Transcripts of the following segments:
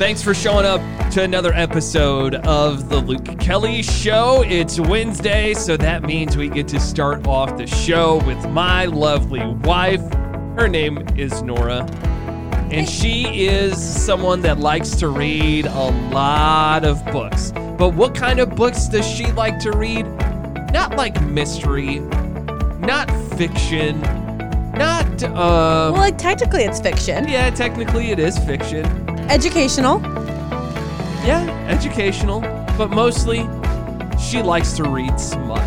Thanks for showing up to another episode of the Luke Kelly Show. It's Wednesday, so that means we get to start off the show with my lovely wife. Her name is Nora, and she is someone that likes to read a lot of books. But what kind of books does she like to read? Not like mystery, not fiction, not, uh, Well, like technically it's fiction. yeah, technically it is fiction. Educational. Yeah, educational, but mostly she likes to read smut.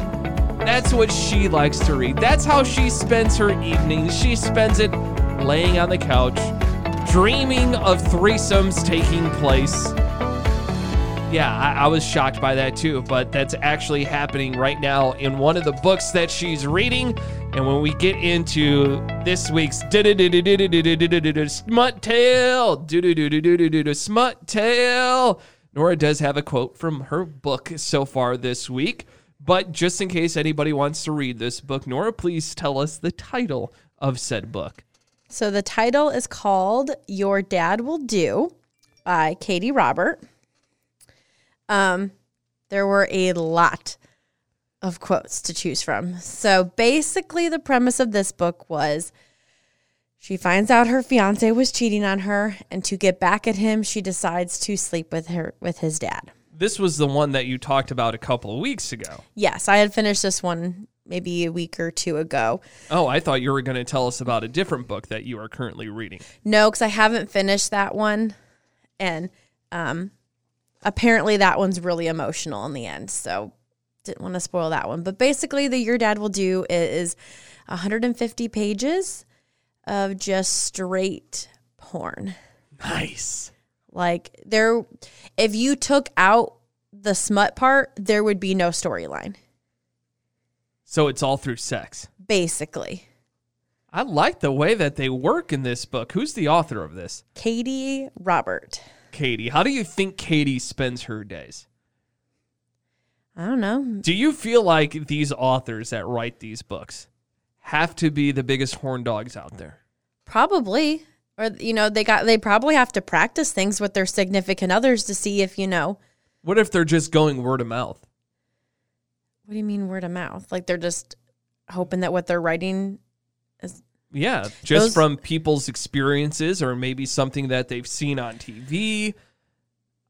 That's what she likes to read. That's how she spends her evenings. She spends it laying on the couch, dreaming of threesomes taking place. Yeah, I, I was shocked by that too, but that's actually happening right now in one of the books that she's reading. And when we get into this week's smut tale, smut tale, Nora does have a quote from her book so far this week. But just in case anybody wants to read this book, Nora, please tell us the title of said book. So the title is called Your Dad Will Do by Katee Robert. Um, there were a lot of quotes to choose from. So basically, the premise of this book was she finds out her fiance was cheating on her, and to get back at him, she decides to sleep with her with his dad. This was the one that you talked about a couple of weeks ago. Yes, I had finished this one maybe a week or two ago. Oh, I thought you were going to tell us about a different book that you are currently reading. No, because I haven't finished that one, and um, apparently that one's really emotional in the end. So didn't want to spoil that one. But basically, the Your Dad Will Do is 150 pages of just straight porn. Nice. Like there, if you took out the smut part, there would be no storyline. So it's all through sex. Basically, I like the way that they work in this book. Who's the author of this? Katee Robert. Katee. How do you think Katee spends her days? I don't know. Do you feel like these authors that write these books have to be the biggest horn dogs out there? Probably. Or you know, they got they probably have to practice things with their significant others to see if, you know, What if they're just going word of mouth? what do you mean word of mouth? Like they're just hoping that what they're writing is Yeah, just Those- from people's experiences or maybe something that they've seen on TV.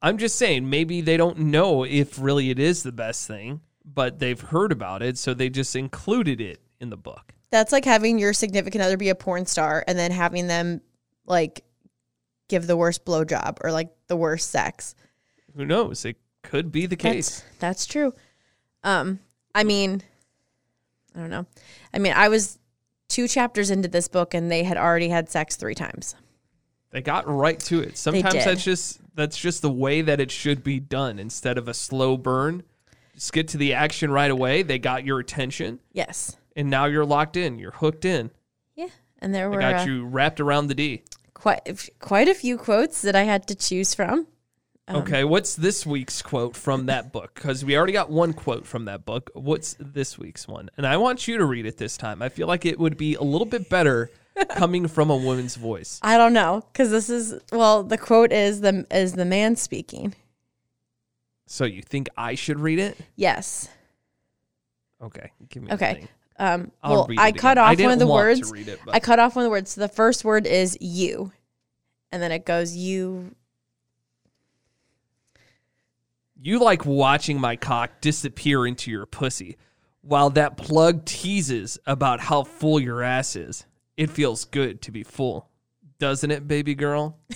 I'm just saying, maybe they don't know if really it is the best thing, but they've heard about it, so they just included it in the book. that's like having your significant other be a porn star and then having them like give the worst blowjob or like the worst sex. Who knows? It could be the case. That's, that's true. Um, I mean, I don't know. I mean, I was two chapters into this book and they had already had sex three times. They got right to it. Sometimes that's just that's just the way that it should be done instead of a slow burn. Just get to the action right away. They got your attention, Yes. and now you're locked in. You're hooked in. Yeah. And there They were got uh, you wrapped around the D. quite quite a few quotes that I had to choose from. Um, Okay, what's this week's quote from that book? Because we already got one quote from that book. What's this week's one? And I want you to read it this time. I feel like it would be a little bit better coming from a woman's voice? I don't know because this is well. The quote is the is the man speaking. So you think I should read it? Yes. Okay, give me a Okay. Um, I'll well, I cut again. I off one of the words. it, I cut off one of the words. So the first word is you, and then it goes you. You like watching my cock disappear into your pussy while that plug teases about how full your ass is. It feels good to be full, doesn't it, baby girl?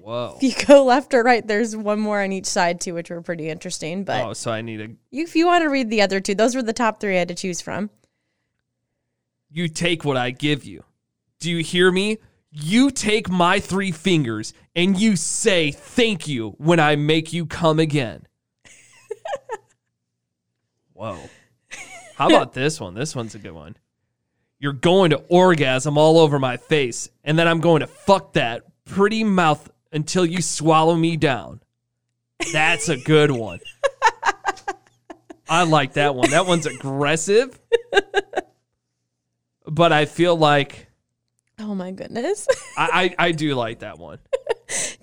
Whoa. If you go left or right, there's one more on each side too, which were pretty interesting. But Oh, so I need a. you, if you want to read the other two, those were the top three I had to choose from. You take what I give you. Do you hear me? You take my three fingers and you say thank you when I make you come again. Whoa. How about this one? This one's a good one. You're going to orgasm all over my face, and then I'm going to fuck that pretty mouth until you swallow me down. That's a good one. I like that one. That one's aggressive. But I feel like Oh my goodness! I, I, I do like that one.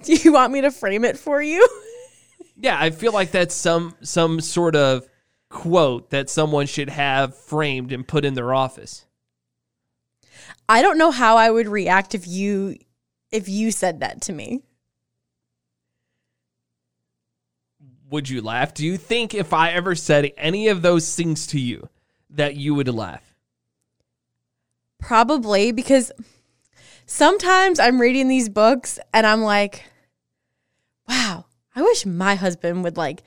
Do you want me to frame it for you? Yeah, I feel like that's some some sort of quote that someone should have framed and put in their office. I don't know how I would react if you if you said that to me. Would you laugh? Do you think if I ever said any of those things to you that you would laugh? Probably because sometimes I'm reading these books and I'm like, wow, I wish my husband would like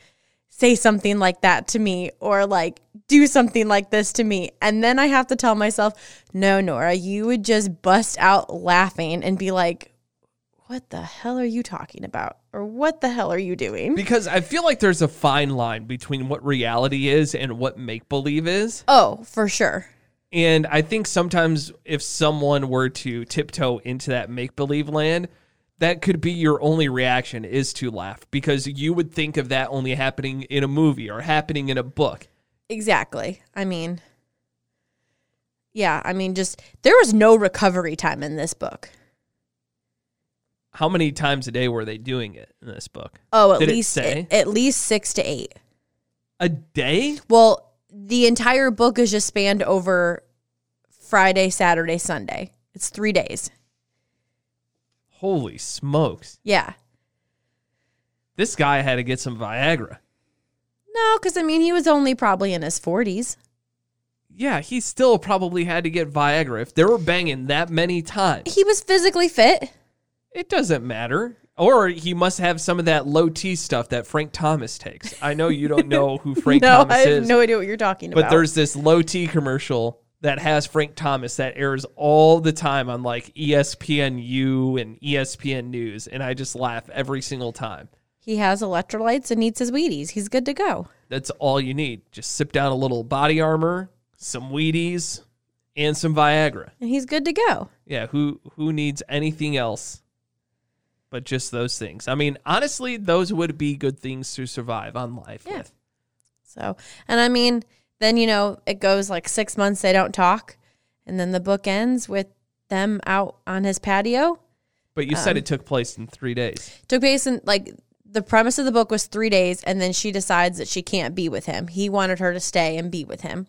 say something like that to me or like do something like this to me. And then I have to tell myself, no, Nora, you would just bust out laughing and be like, what the hell are you talking about? Or what the hell are you doing? Because I feel like there's a fine line between what reality is and what make believe is. Oh, for sure. And I think sometimes if someone were to tiptoe into that make believe land, that could be your only reaction is to laugh because you would think of that only happening in a movie or happening in a book. Exactly. I mean, yeah, I mean, just there was no recovery time in this book. How many times a day were they doing it in this book? Oh, at Did least at least six to eight. A day? Well, the entire book is just spanned over Friday, Saturday, Sunday. It's three days. Holy smokes. Yeah. This guy had to get some Viagra. No, because I mean, he was only probably in his forties. Yeah, he still probably had to get Viagra. If they were banging that many times, He was physically fit. it doesn't matter. Or he must have some of that low T stuff that Frank Thomas takes. I know you don't know who Frank Thomas is. no, Thomas I have is. no idea what you're talking about. But there's this low T commercial that has Frank Thomas that airs all the time on like ESPN U and ESPN News, and I just laugh every single time. he has electrolytes and eats his Wheaties. He's good to go. That's all you need. Just sip down a little body armor, some Wheaties, and some Viagra. And he's good to go. Yeah, who who needs anything else but just those things? I mean, honestly, those would be good things to survive on life Yeah. with. So, and I mean, then, you know, it goes like six months, they don't talk. And then the book ends with them out on his patio. But you Um, said it took place in three days. Took place in like the premise of the book was three days. And then she decides that she can't be with him. He wanted her to stay and be with him.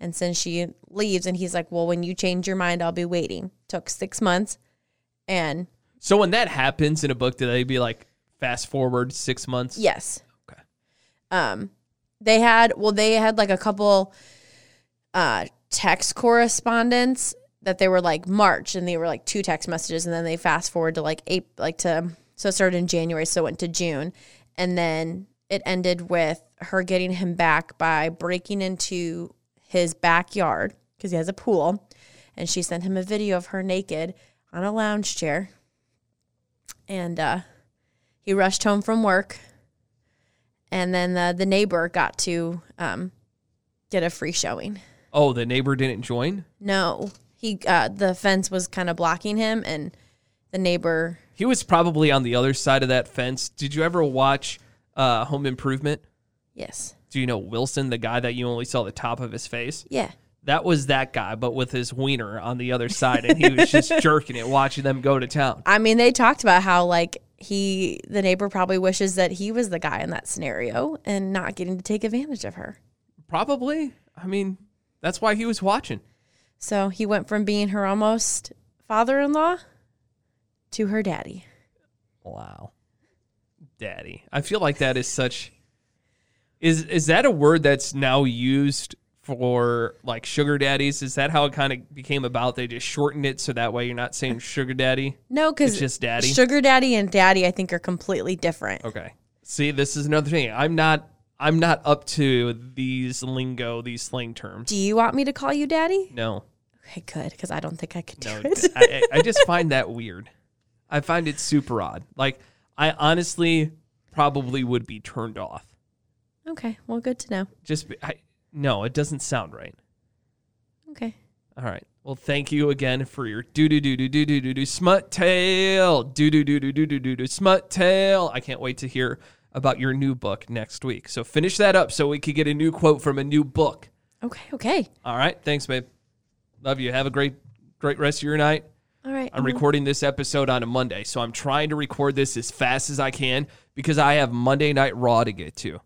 And since she leaves, and he's like, well, when you change your mind, I'll be waiting. Took six months. And So when that happens in a book, do they be like fast forward six months? Yes. Okay. Um, they had well, they had like a couple uh text correspondence that they were like March, and they were like two text messages, and then they fast forward to like eight, like to so it started in January, so it went to June, and then it ended with her getting him back by breaking into his backyard because he has a pool, and she sent him a video of her naked on a lounge chair, and uh, he rushed home from work and then the, the neighbor got to um, get a free showing. Oh, the neighbor didn't join? No, he uh, the fence was kind of blocking him, and the neighbor. He was probably on the other side of that fence. Did you ever watch uh, Home Improvement? Yes, Do you know Wilson, the guy that you only saw the top of his face? yeah, That was that guy, but with his wiener on the other side, and he was just jerking it, watching them go to town. I mean, they talked about how like he, the neighbor, probably wishes that he was the guy in that scenario and not getting to take advantage of her. Probably. I mean, that's why he was watching. So he went from being her almost father-in-law to her daddy. Wow. Daddy. I feel like that is such is is that a word that's now used for like sugar daddies? Is that how it kind of became about? They just shortened it so that way you're not saying sugar daddy. No, because It's just daddy? Sugar daddy and daddy, I think, are completely different. Okay. See, this is another thing. I'm not I'm not up to these lingo, these slang terms. Do you want me to call you daddy? No. Okay, good, because I don't think I could do No. it. I, I I just find that weird. I find it super odd. Like I honestly probably would be turned off. okay, well, good to know. Just I, no, it doesn't sound right. Okay. All right. Well, thank you again for your do do do do do do do do smut tale do do do do do do do do smut tale. I can't wait to hear about your new book next week. So finish that up so we could get a new quote from a new book. Okay, okay. All right. Thanks, babe. Love you. Have a great great rest of your night. All right. I'm recording this episode on a Monday, so I'm trying to record this as fast as I can because I have Monday Night Raw to get to.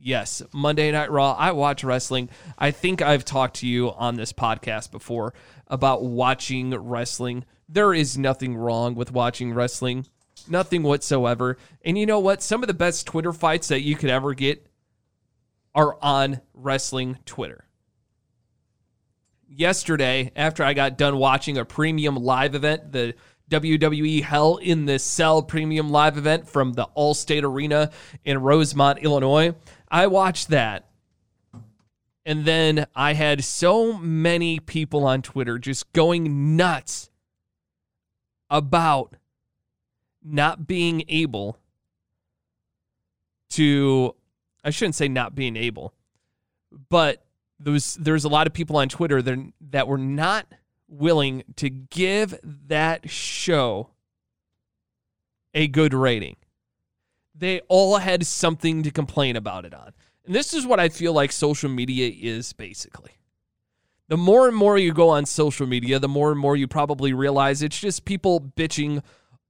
Yes, Monday Night Raw. I watch wrestling. I think I've talked to you on this podcast before about watching wrestling. There is nothing wrong with watching wrestling, nothing whatsoever. And you know what? Some of the best Twitter fights that you could ever get are on wrestling Twitter yesterday after I got done watching a premium live event, the WWE Hell in the Cell premium live event from the Allstate Arena in Rosemont, Illinois. I watched that. And then I had so many people on Twitter just going nuts about not being able to I shouldn't say not being able, but there was there's a lot of people on Twitter that that were not willing to give that show a good rating. They all had something to complain about it on. And this is what I feel like social media is basically. The more and more you go on social media, the more and more you probably realize it's just people bitching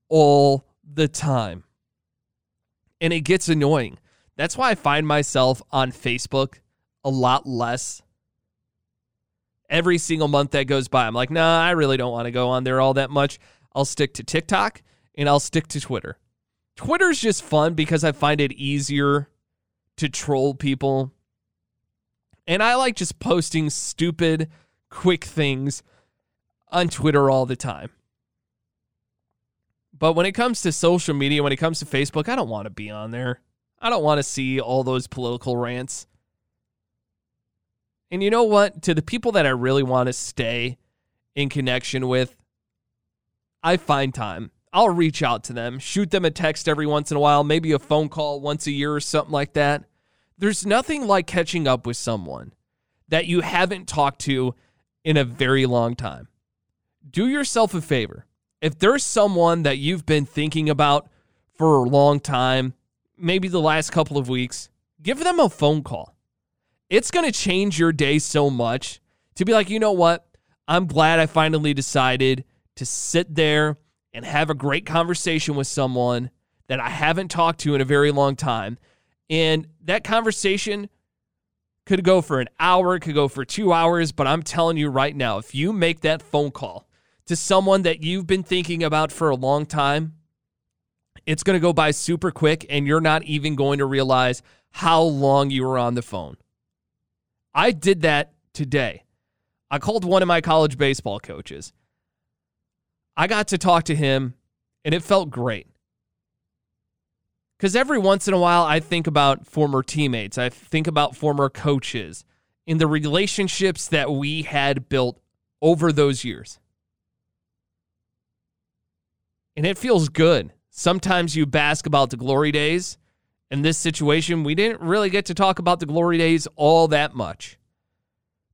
all the time. And it gets annoying. That's why I find myself on Facebook a lot less. Every single month that goes by, I'm like, nah, I really don't want to go on there all that much. I'll stick to TikTok and I'll stick to Twitter. Twitter's just fun because I find it easier to troll people. And I like just posting stupid, quick things on Twitter all the time. But when it comes to social media, when it comes to Facebook, I don't want to be on there. I don't want to see all those political rants. And you know what? To the people that I really want to stay in connection with, I find time. I'll reach out to them, shoot them a text every once in a while, maybe a phone call once a year or something like that. There's nothing like catching up with someone that you haven't talked to in a very long time. Do yourself a favor. If there's someone that you've been thinking about for a long time, maybe the last couple of weeks, give them a phone call. It's going to change your day so much to be like, you know what? I'm glad I finally decided to sit there and have a great conversation with someone that I haven't talked to in a very long time. And that conversation could go for an hour, could go for two hours, but I'm telling you right now, if you make that phone call to someone that you've been thinking about for a long time, it's going to go by super quick and you're not even going to realize how long you were on the phone. I did that today. I called one of my college baseball coaches. I got to talk to him and it felt great. Because every once in a while, I think about former teammates, I think about former coaches in the relationships that we had built over those years. And it feels good. Sometimes you bask about the glory days. In this situation, we didn't really get to talk about the glory days all that much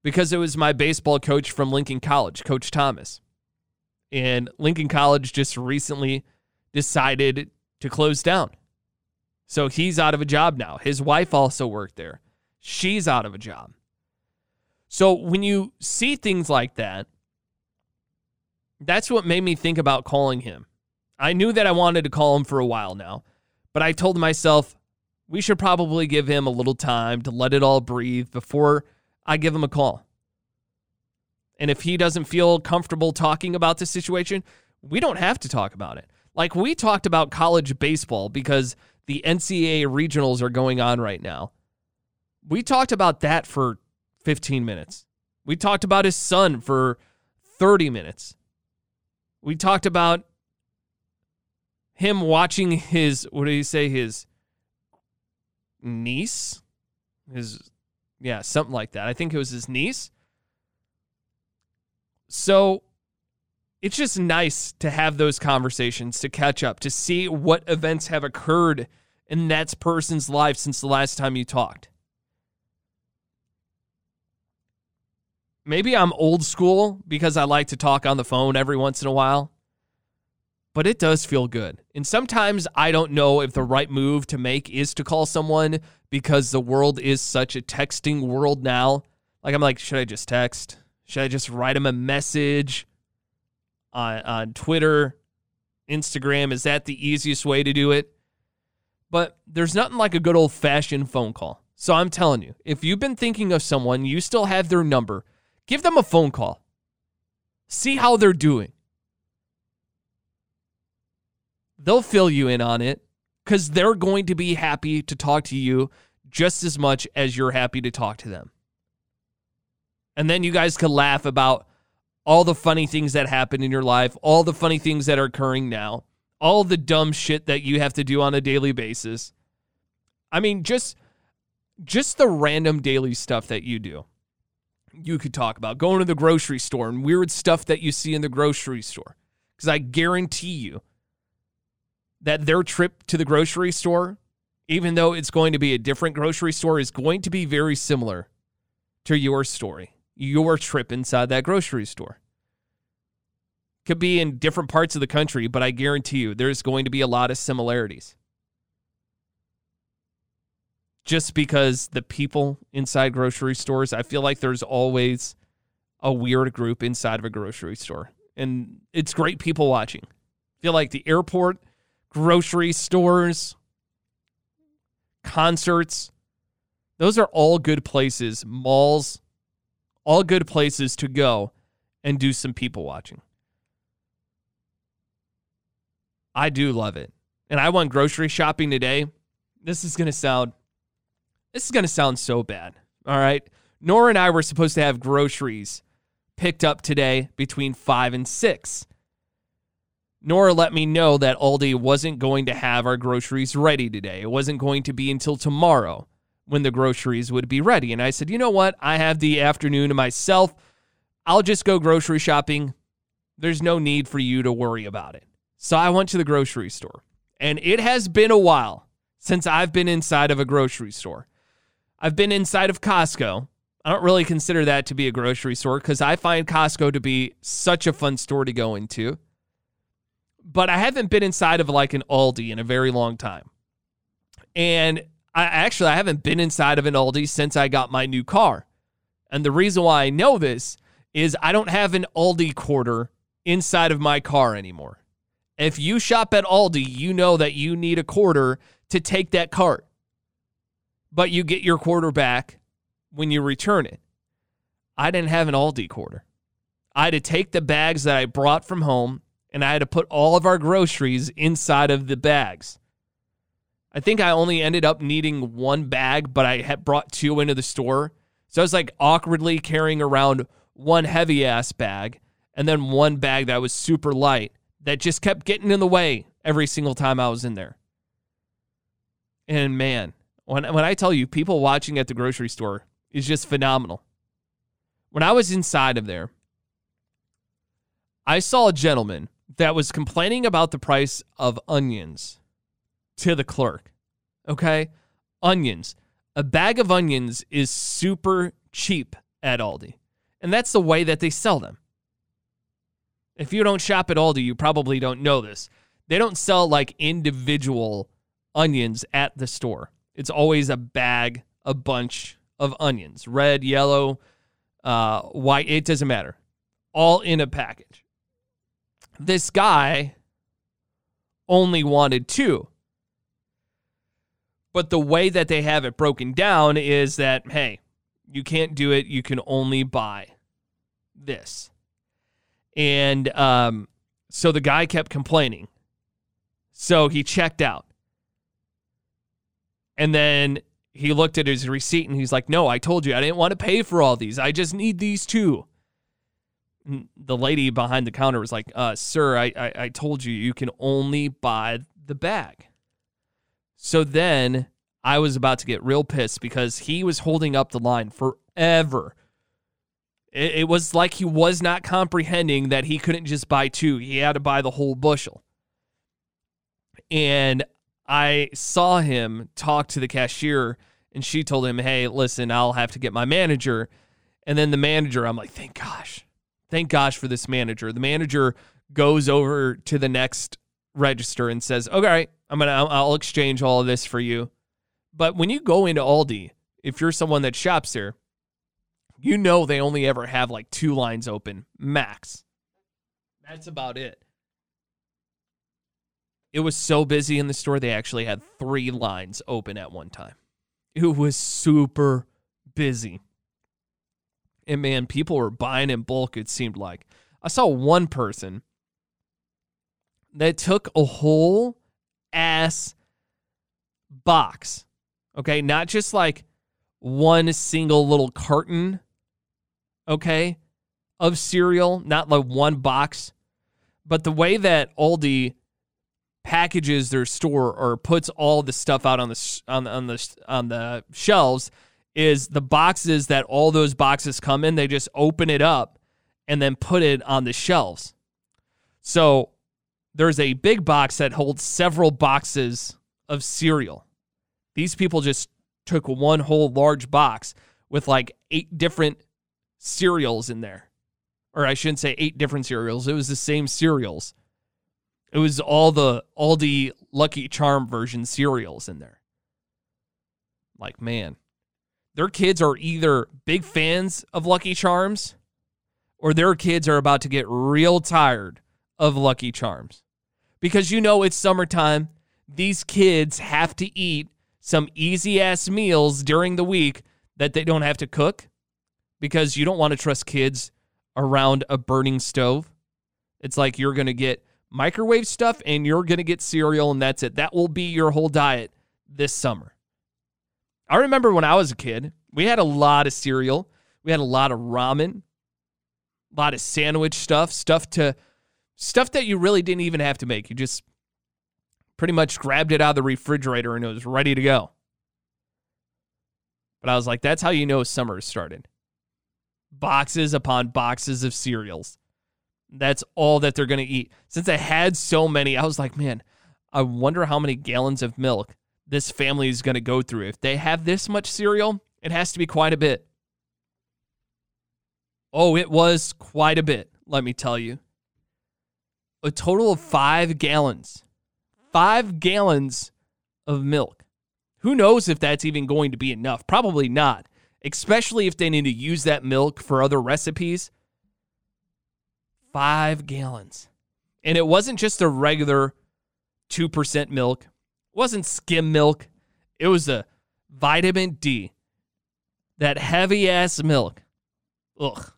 because it was my baseball coach from Lincoln College, Coach Thomas. And Lincoln College just recently decided to close down. So he's out of a job now. His wife also worked there. She's out of a job. So when you see things like that, that's what made me think about calling him. I knew that I wanted to call him for a while now, but I told myself we should probably give him a little time to let it all breathe before I give him a call. And if he doesn't feel comfortable talking about this situation, we don't have to talk about it. Like we talked about college baseball because the NCAA regionals are going on right now. We talked about that for 15 minutes. We talked about his son for 30 minutes. We talked about him watching his, what did he say, his niece? His, yeah, something like that. I think it was his niece. So it's just nice to have those conversations, to catch up, to see what events have occurred in that person's life since the last time you talked. Maybe I'm old school because I like to talk on the phone every once in a while, but it does feel good. And sometimes I don't know if the right move to make is to call someone because the world is such a texting world now. Like, I'm like, should I just text? Should I just write him a message on, on Twitter, Instagram? Is that the easiest way to do it? But there's nothing like a good old fashioned phone call. So I'm telling you, if you've been thinking of someone, you still have their number, give them a phone call. See how they're doing. They'll fill you in on it because they're going to be happy to talk to you just as much as you're happy to talk to them. And then you guys could laugh about all the funny things that happen in your life, all the funny things that are occurring now, all the dumb shit that you have to do on a daily basis. I mean, just just the random daily stuff that you do. You could talk about going to the grocery store and weird stuff that you see in the grocery store. Cuz I guarantee you that their trip to the grocery store, even though it's going to be a different grocery store, is going to be very similar to your story your trip inside that grocery store. Could be in different parts of the country, but I guarantee you there's going to be a lot of similarities. Just because the people inside grocery stores, I feel like there's always a weird group inside of a grocery store. And it's great people watching. I feel like the airport, grocery stores, concerts, those are all good places. Malls, all good places to go and do some people watching. I do love it. And I went grocery shopping today. This is going to sound this is going to sound so bad. All right. Nora and I were supposed to have groceries picked up today between 5 and 6. Nora let me know that Aldi wasn't going to have our groceries ready today. It wasn't going to be until tomorrow when the groceries would be ready. And I said, you know what? I have the afternoon to myself. I'll just go grocery shopping. There's no need for you to worry about it. So I went to the grocery store. And it has been a while since I've been inside of a grocery store. I've been inside of Costco. I don't really consider that to be a grocery store because I find Costco to be such a fun store to go into. But I haven't been inside of like an Aldi in a very long time. And I actually I haven't been inside of an Aldi since I got my new car. And the reason why I know this is I don't have an Aldi quarter inside of my car anymore. If you shop at Aldi, you know that you need a quarter to take that cart. But you get your quarter back when you return it. I didn't have an Aldi quarter. I had to take the bags that I brought from home and I had to put all of our groceries inside of the bags. I think I only ended up needing one bag, but I had brought two into the store. So I was like awkwardly carrying around one heavy ass bag and then one bag that was super light that just kept getting in the way every single time I was in there. And man, when when I tell you people watching at the grocery store is just phenomenal. When I was inside of there, I saw a gentleman that was complaining about the price of onions to the clerk. Okay? Onions. A bag of onions is super cheap at Aldi. And that's the way that they sell them. If you don't shop at Aldi, you probably don't know this. They don't sell like individual onions at the store. It's always a bag, a bunch of onions red, yellow, uh, white. It doesn't matter. All in a package. This guy only wanted two. But the way that they have it broken down is that, hey, you can't do it. You can only buy this. And um, so the guy kept complaining. So he checked out. And then he looked at his receipt and he's like, No, I told you I didn't want to pay for all these. I just need these two. And the lady behind the counter was like, uh, Sir, I, I, I told you you can only buy the bag. So then I was about to get real pissed because he was holding up the line forever. It, it was like he was not comprehending that he couldn't just buy two, he had to buy the whole bushel. And I saw him talk to the cashier, and she told him, Hey, listen, I'll have to get my manager. And then the manager, I'm like, Thank gosh. Thank gosh for this manager. The manager goes over to the next register and says, Okay, I'm gonna I'll exchange all of this for you. But when you go into Aldi, if you're someone that shops there, you know they only ever have like two lines open, max. That's about it. It was so busy in the store, they actually had three lines open at one time. It was super busy. And man, people were buying in bulk, it seemed like. I saw one person that took a whole ass box. Okay. Not just like one single little carton, okay, of cereal, not like one box. But the way that Aldi packages their store or puts all the stuff out on the on the on the on the shelves is the boxes that all those boxes come in, they just open it up and then put it on the shelves. So there's a big box that holds several boxes of cereal. These people just took one whole large box with like eight different cereals in there. Or I shouldn't say eight different cereals, it was the same cereals. It was all the Aldi Lucky Charm version cereals in there. Like, man, their kids are either big fans of Lucky Charms or their kids are about to get real tired of Lucky Charms. Because you know it's summertime. These kids have to eat some easy ass meals during the week that they don't have to cook because you don't want to trust kids around a burning stove. It's like you're going to get microwave stuff and you're going to get cereal and that's it. That will be your whole diet this summer. I remember when I was a kid, we had a lot of cereal. We had a lot of ramen, a lot of sandwich stuff, stuff to stuff that you really didn't even have to make. You just pretty much grabbed it out of the refrigerator and it was ready to go. But I was like, that's how you know summer started. Boxes upon boxes of cereals. That's all that they're going to eat. Since I had so many, I was like, man, I wonder how many gallons of milk this family is going to go through. If they have this much cereal, it has to be quite a bit. Oh, it was quite a bit, let me tell you. A total of five gallons. Five gallons of milk. Who knows if that's even going to be enough? Probably not, especially if they need to use that milk for other recipes five gallons. And it wasn't just a regular 2% milk, it wasn't skim milk. It was a vitamin D, that heavy ass milk. Ugh.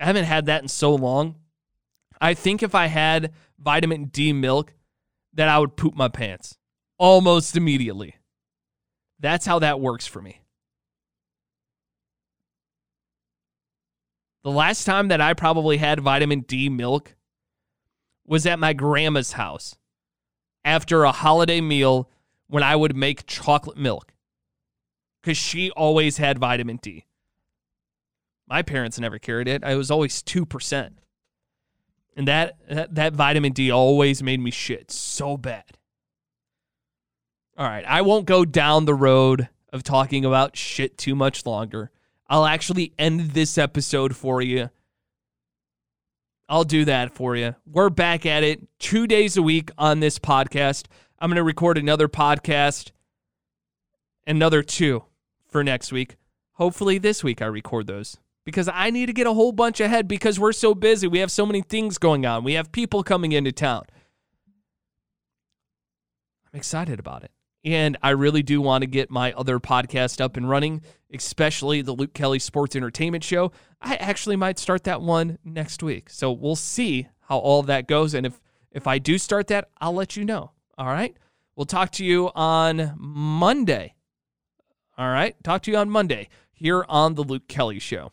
I haven't had that in so long. I think if I had vitamin D milk, that I would poop my pants almost immediately. That's how that works for me. The last time that I probably had vitamin D milk was at my grandma's house after a holiday meal when I would make chocolate milk because she always had vitamin D. My parents never carried it. I was always 2%. And that, that, that vitamin D always made me shit so bad. All right, I won't go down the road of talking about shit too much longer. I'll actually end this episode for you. I'll do that for you. We're back at it two days a week on this podcast. I'm going to record another podcast, another two for next week. Hopefully, this week I record those. Because I need to get a whole bunch ahead because we're so busy. We have so many things going on. We have people coming into town. I'm excited about it. And I really do want to get my other podcast up and running, especially the Luke Kelly Sports Entertainment Show. I actually might start that one next week. So we'll see how all that goes. And if if I do start that, I'll let you know. All right. We'll talk to you on Monday. All right. Talk to you on Monday here on the Luke Kelly Show.